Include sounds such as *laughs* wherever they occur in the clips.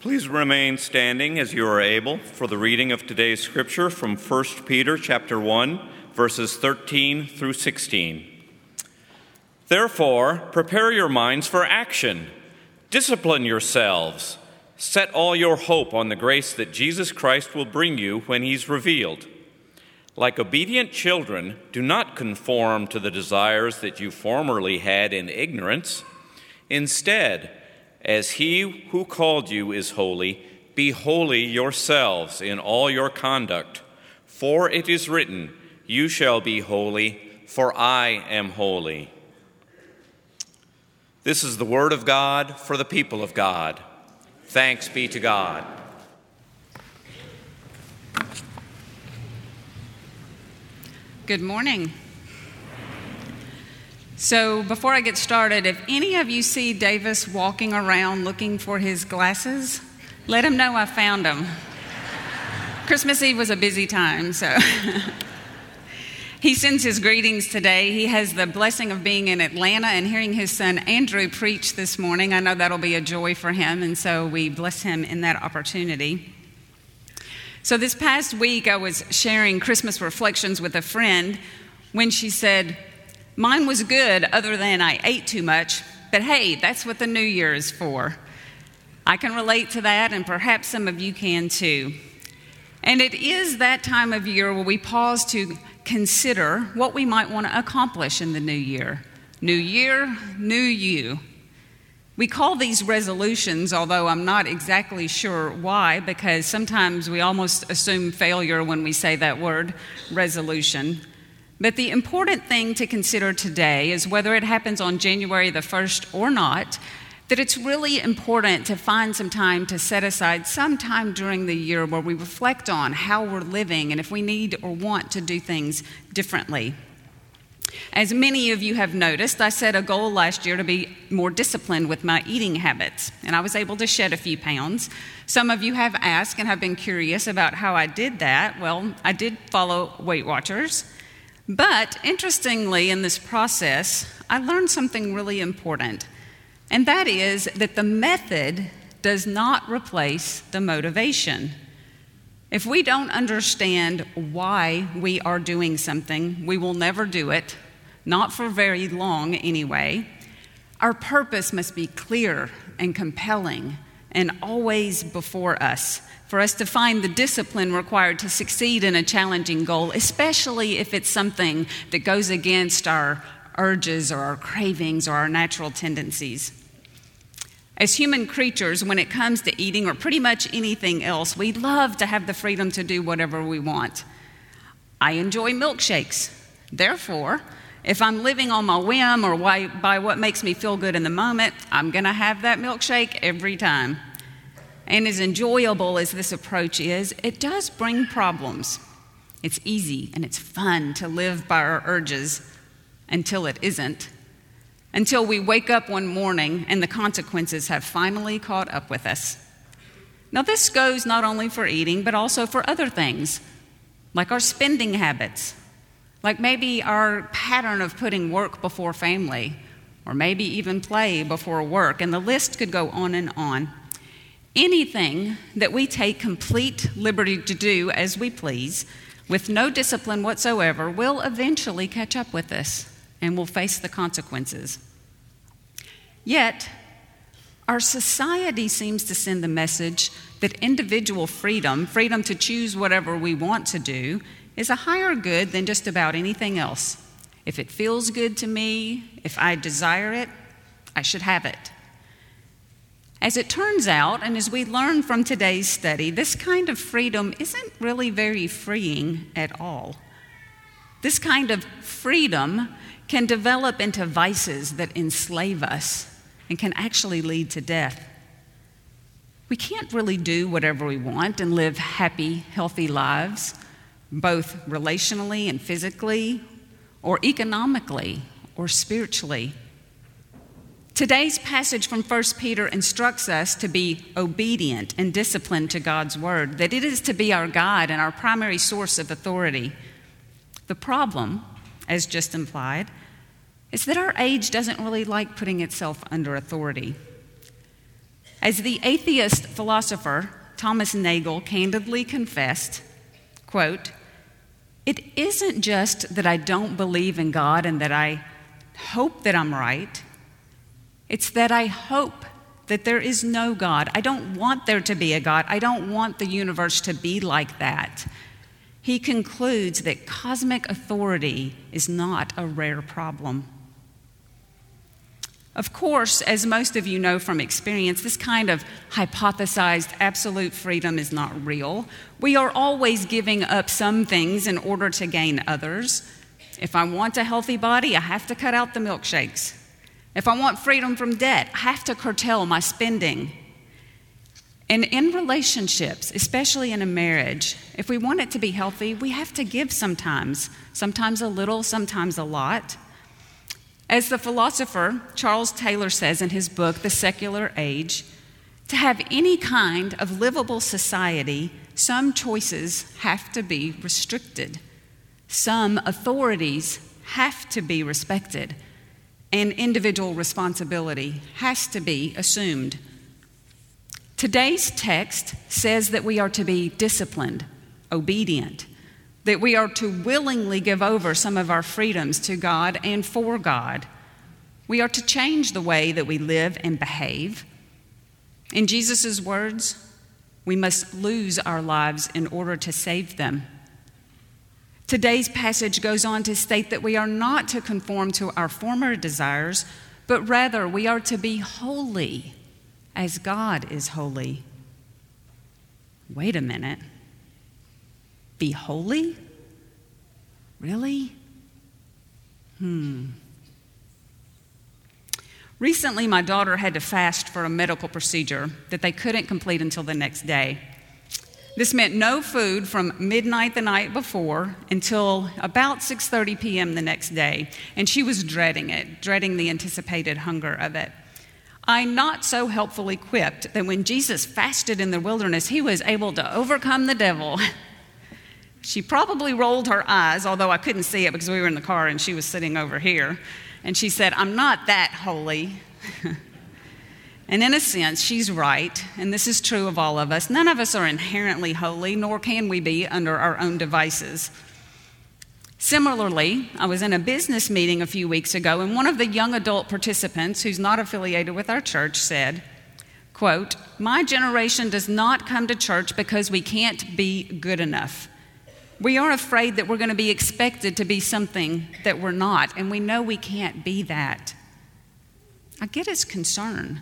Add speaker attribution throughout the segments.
Speaker 1: Please remain standing as you are able for the reading of today's scripture from 1 Peter chapter 1 verses 13 through 16. Therefore, prepare your minds for action. Discipline yourselves. Set all your hope on the grace that Jesus Christ will bring you when he's revealed. Like obedient children, do not conform to the desires that you formerly had in ignorance. Instead, as he who called you is holy, be holy yourselves in all your conduct. For it is written, You shall be holy, for I am holy. This is the word of God for the people of God. Thanks be to God.
Speaker 2: Good morning. So, before I get started, if any of you see Davis walking around looking for his glasses, let him know I found them. Christmas Eve was a busy time, so. *laughs* he sends his greetings today. He has the blessing of being in Atlanta and hearing his son Andrew preach this morning. I know that'll be a joy for him, and so we bless him in that opportunity. So, this past week, I was sharing Christmas reflections with a friend when she said, Mine was good, other than I ate too much, but hey, that's what the new year is for. I can relate to that, and perhaps some of you can too. And it is that time of year where we pause to consider what we might want to accomplish in the new year. New year, new you. We call these resolutions, although I'm not exactly sure why, because sometimes we almost assume failure when we say that word, resolution. But the important thing to consider today is whether it happens on January the 1st or not, that it's really important to find some time to set aside some time during the year where we reflect on how we're living and if we need or want to do things differently. As many of you have noticed, I set a goal last year to be more disciplined with my eating habits, and I was able to shed a few pounds. Some of you have asked and have been curious about how I did that. Well, I did follow Weight Watchers. But interestingly, in this process, I learned something really important, and that is that the method does not replace the motivation. If we don't understand why we are doing something, we will never do it, not for very long anyway. Our purpose must be clear and compelling and always before us for us to find the discipline required to succeed in a challenging goal, especially if it's something that goes against our urges or our cravings or our natural tendencies. As human creatures, when it comes to eating or pretty much anything else, we love to have the freedom to do whatever we want. I enjoy milkshakes. Therefore, if I'm living on my whim or by what makes me feel good in the moment, I'm going to have that milkshake every time. And as enjoyable as this approach is, it does bring problems. It's easy and it's fun to live by our urges until it isn't. Until we wake up one morning and the consequences have finally caught up with us. Now, this goes not only for eating, but also for other things, like our spending habits, like maybe our pattern of putting work before family, or maybe even play before work, and the list could go on and on. Anything that we take complete liberty to do as we please, with no discipline whatsoever, will eventually catch up with us and will face the consequences. Yet, our society seems to send the message that individual freedom, freedom to choose whatever we want to do, is a higher good than just about anything else. If it feels good to me, if I desire it, I should have it. As it turns out, and as we learn from today's study, this kind of freedom isn't really very freeing at all. This kind of freedom can develop into vices that enslave us and can actually lead to death. We can't really do whatever we want and live happy, healthy lives, both relationally and physically, or economically, or spiritually. Today's passage from 1 Peter instructs us to be obedient and disciplined to God's word, that it is to be our guide and our primary source of authority. The problem, as just implied, is that our age doesn't really like putting itself under authority. As the atheist philosopher Thomas Nagel candidly confessed, quote, it isn't just that I don't believe in God and that I hope that I'm right. It's that I hope that there is no God. I don't want there to be a God. I don't want the universe to be like that. He concludes that cosmic authority is not a rare problem. Of course, as most of you know from experience, this kind of hypothesized absolute freedom is not real. We are always giving up some things in order to gain others. If I want a healthy body, I have to cut out the milkshakes. If I want freedom from debt, I have to curtail my spending. And in relationships, especially in a marriage, if we want it to be healthy, we have to give sometimes, sometimes a little, sometimes a lot. As the philosopher Charles Taylor says in his book, The Secular Age, to have any kind of livable society, some choices have to be restricted, some authorities have to be respected, and individual responsibility has to be assumed. Today's text says that we are to be disciplined, obedient, that we are to willingly give over some of our freedoms to God and for God. We are to change the way that we live and behave. In Jesus' words, we must lose our lives in order to save them. Today's passage goes on to state that we are not to conform to our former desires, but rather we are to be holy as God is holy. Wait a minute be holy? Really? Hmm. Recently, my daughter had to fast for a medical procedure that they couldn't complete until the next day. This meant no food from midnight the night before until about 6:30 p.m. the next day, and she was dreading it, dreading the anticipated hunger of it. I not so helpfully quipped that when Jesus fasted in the wilderness, he was able to overcome the devil *laughs* She probably rolled her eyes, although I couldn't see it because we were in the car and she was sitting over here. And she said, I'm not that holy. *laughs* and in a sense, she's right. And this is true of all of us. None of us are inherently holy, nor can we be under our own devices. Similarly, I was in a business meeting a few weeks ago, and one of the young adult participants, who's not affiliated with our church, said, quote, My generation does not come to church because we can't be good enough. We are afraid that we're going to be expected to be something that we're not, and we know we can't be that. I get his concern.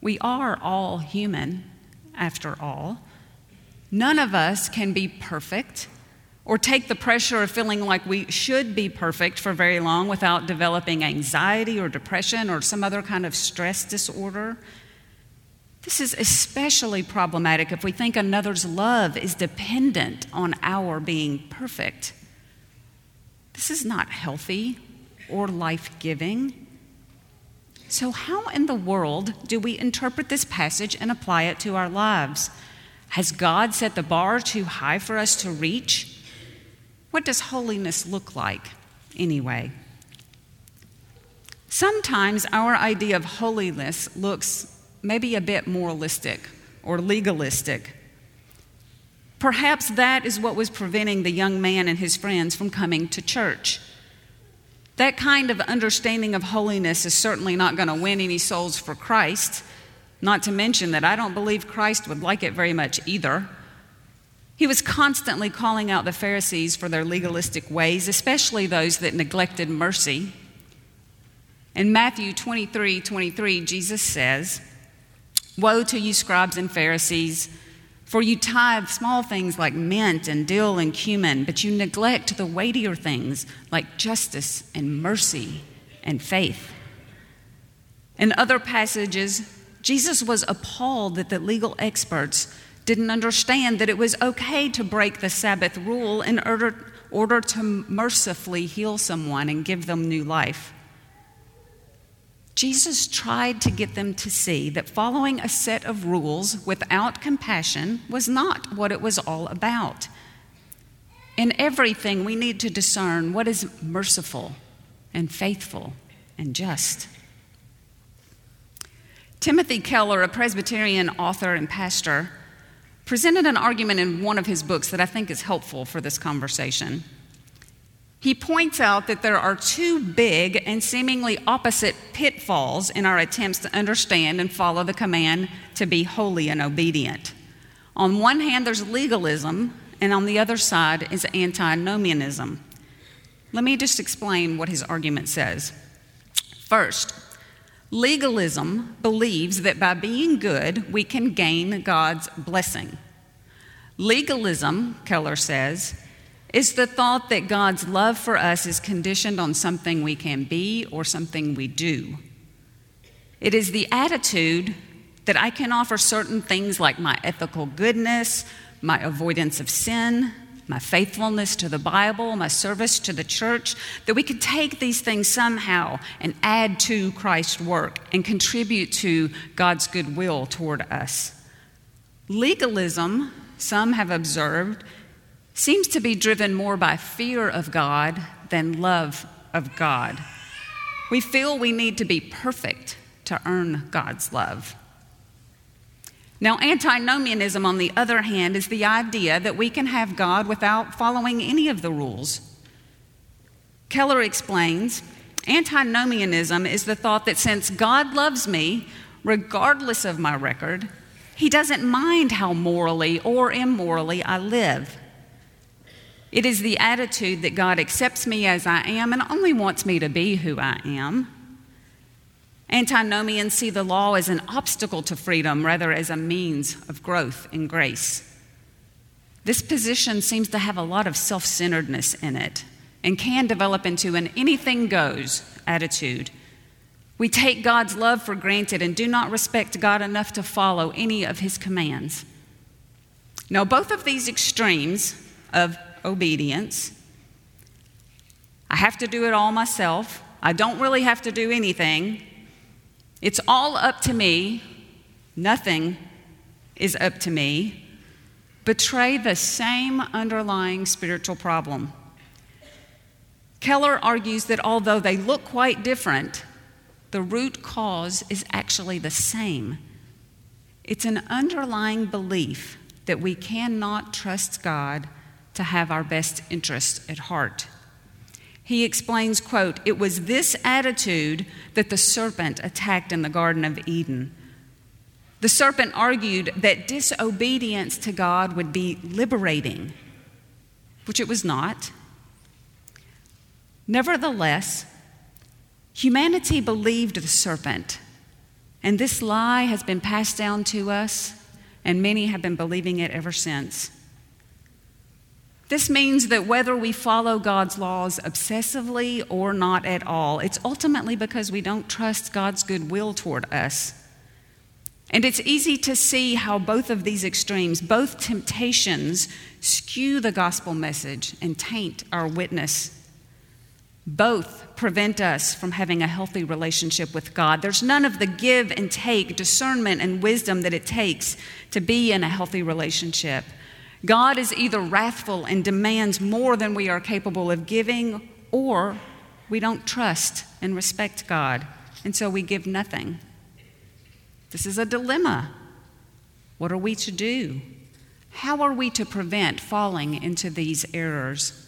Speaker 2: We are all human, after all. None of us can be perfect or take the pressure of feeling like we should be perfect for very long without developing anxiety or depression or some other kind of stress disorder. This is especially problematic if we think another's love is dependent on our being perfect. This is not healthy or life giving. So, how in the world do we interpret this passage and apply it to our lives? Has God set the bar too high for us to reach? What does holiness look like, anyway? Sometimes our idea of holiness looks maybe a bit moralistic or legalistic. Perhaps that is what was preventing the young man and his friends from coming to church. That kind of understanding of holiness is certainly not going to win any souls for Christ, not to mention that I don't believe Christ would like it very much either. He was constantly calling out the Pharisees for their legalistic ways, especially those that neglected mercy. In Matthew 23 23, Jesus says, Woe to you, scribes and Pharisees, for you tithe small things like mint and dill and cumin, but you neglect the weightier things like justice and mercy and faith. In other passages, Jesus was appalled that the legal experts didn't understand that it was okay to break the Sabbath rule in order, order to mercifully heal someone and give them new life. Jesus tried to get them to see that following a set of rules without compassion was not what it was all about. In everything, we need to discern what is merciful and faithful and just. Timothy Keller, a Presbyterian author and pastor, presented an argument in one of his books that I think is helpful for this conversation. He points out that there are two big and seemingly opposite pitfalls in our attempts to understand and follow the command to be holy and obedient. On one hand, there's legalism, and on the other side is antinomianism. Let me just explain what his argument says. First, legalism believes that by being good, we can gain God's blessing. Legalism, Keller says, is the thought that God's love for us is conditioned on something we can be or something we do. It is the attitude that I can offer certain things like my ethical goodness, my avoidance of sin, my faithfulness to the Bible, my service to the church, that we can take these things somehow and add to Christ's work and contribute to God's goodwill toward us. Legalism, some have observed, seems to be driven more by fear of God than love of God. We feel we need to be perfect to earn God's love. Now, antinomianism, on the other hand, is the idea that we can have God without following any of the rules. Keller explains antinomianism is the thought that since God loves me, regardless of my record, he doesn't mind how morally or immorally I live. It is the attitude that God accepts me as I am and only wants me to be who I am. Antinomians see the law as an obstacle to freedom rather as a means of growth in grace. This position seems to have a lot of self centeredness in it and can develop into an anything goes attitude. We take God's love for granted and do not respect God enough to follow any of his commands. Now, both of these extremes of obedience, I have to do it all myself, I don't really have to do anything, it's all up to me. Nothing is up to me. Betray the same underlying spiritual problem. Keller argues that although they look quite different, the root cause is actually the same. It's an underlying belief that we cannot trust God to have our best interests at heart. He explains quote it was this attitude that the serpent attacked in the garden of eden. The serpent argued that disobedience to god would be liberating which it was not. Nevertheless humanity believed the serpent and this lie has been passed down to us and many have been believing it ever since this means that whether we follow God's laws obsessively or not at all, it's ultimately because we don't trust God's goodwill toward us. And it's easy to see how both of these extremes, both temptations, skew the gospel message and taint our witness. Both prevent us from having a healthy relationship with God. There's none of the give and take, discernment, and wisdom that it takes to be in a healthy relationship. God is either wrathful and demands more than we are capable of giving, or we don't trust and respect God, and so we give nothing. This is a dilemma. What are we to do? How are we to prevent falling into these errors?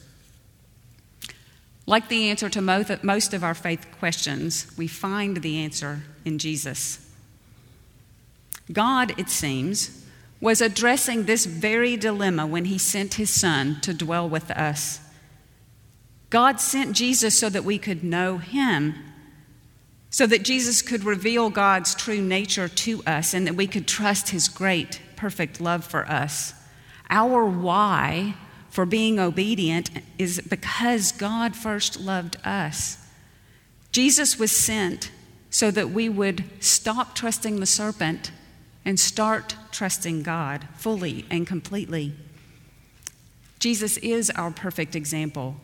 Speaker 2: Like the answer to most of our faith questions, we find the answer in Jesus. God, it seems, was addressing this very dilemma when he sent his son to dwell with us. God sent Jesus so that we could know him, so that Jesus could reveal God's true nature to us, and that we could trust his great, perfect love for us. Our why for being obedient is because God first loved us. Jesus was sent so that we would stop trusting the serpent and start trusting God fully and completely. Jesus is our perfect example.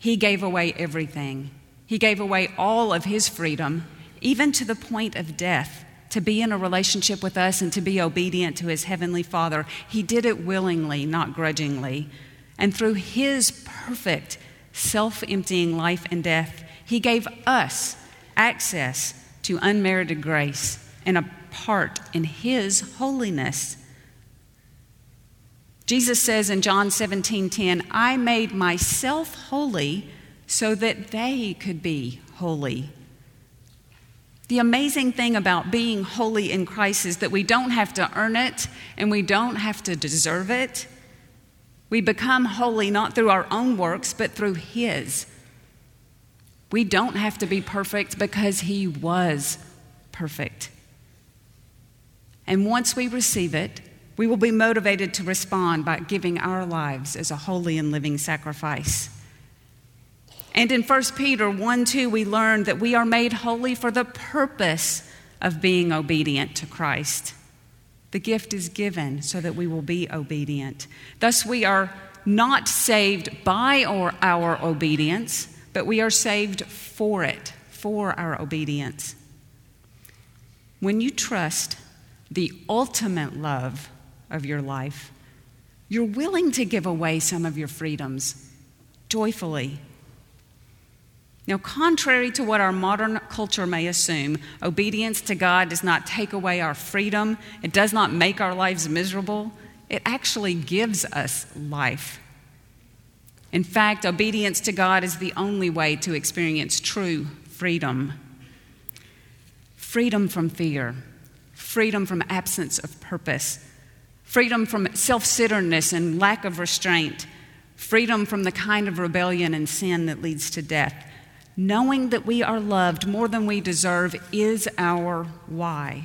Speaker 2: He gave away everything, He gave away all of His freedom, even to the point of death, to be in a relationship with us and to be obedient to His Heavenly Father. He did it willingly, not grudgingly. And through His perfect, self emptying life and death, He gave us access to unmerited grace and a part in His holiness. Jesus says in John 17 10, I made myself holy so that they could be holy. The amazing thing about being holy in Christ is that we don't have to earn it and we don't have to deserve it. We become holy not through our own works, but through His. We don't have to be perfect because He was perfect. And once we receive it, we will be motivated to respond by giving our lives as a holy and living sacrifice. And in 1 Peter 1 2, we learn that we are made holy for the purpose of being obedient to Christ. The gift is given so that we will be obedient. Thus, we are not saved by our, our obedience, but we are saved for it, for our obedience. When you trust the ultimate love of your life, you're willing to give away some of your freedoms joyfully. Now, contrary to what our modern culture may assume, obedience to God does not take away our freedom, it does not make our lives miserable, it actually gives us life. In fact, obedience to God is the only way to experience true freedom. Freedom from fear, freedom from absence of purpose, freedom from self centeredness and lack of restraint, freedom from the kind of rebellion and sin that leads to death Knowing that we are loved more than we deserve is our why.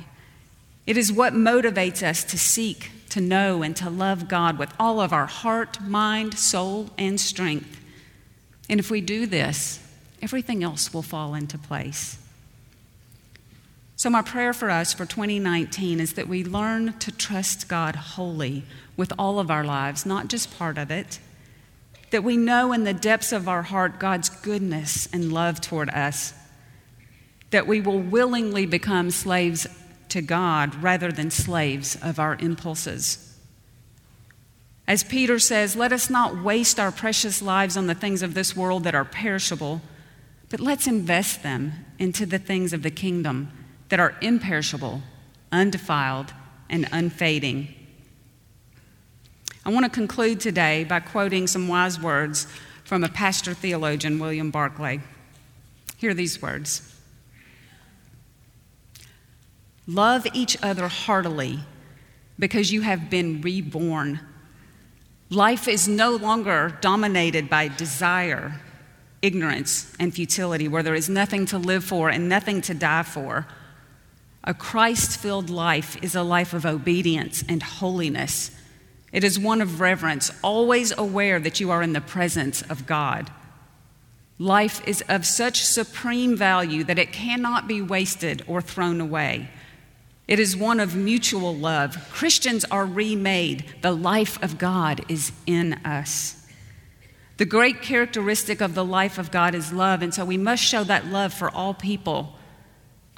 Speaker 2: It is what motivates us to seek, to know, and to love God with all of our heart, mind, soul, and strength. And if we do this, everything else will fall into place. So, my prayer for us for 2019 is that we learn to trust God wholly with all of our lives, not just part of it. That we know in the depths of our heart God's goodness and love toward us, that we will willingly become slaves to God rather than slaves of our impulses. As Peter says, let us not waste our precious lives on the things of this world that are perishable, but let's invest them into the things of the kingdom that are imperishable, undefiled, and unfading. I want to conclude today by quoting some wise words from a pastor theologian, William Barclay. Hear these words Love each other heartily because you have been reborn. Life is no longer dominated by desire, ignorance, and futility, where there is nothing to live for and nothing to die for. A Christ filled life is a life of obedience and holiness it is one of reverence, always aware that you are in the presence of God. Life is of such supreme value that it cannot be wasted or thrown away. It is one of mutual love. Christians are remade. The life of God is in us. The great characteristic of the life of God is love, and so we must show that love for all people.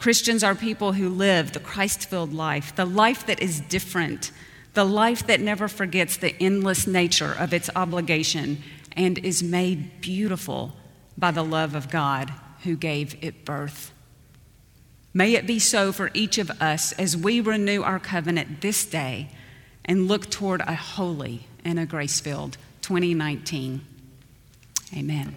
Speaker 2: Christians are people who live the Christ filled life, the life that is different, the life that never forgets the endless nature of its obligation and is made beautiful by the love of God who gave it birth. May it be so for each of us as we renew our covenant this day and look toward a holy and a grace filled 2019. Amen.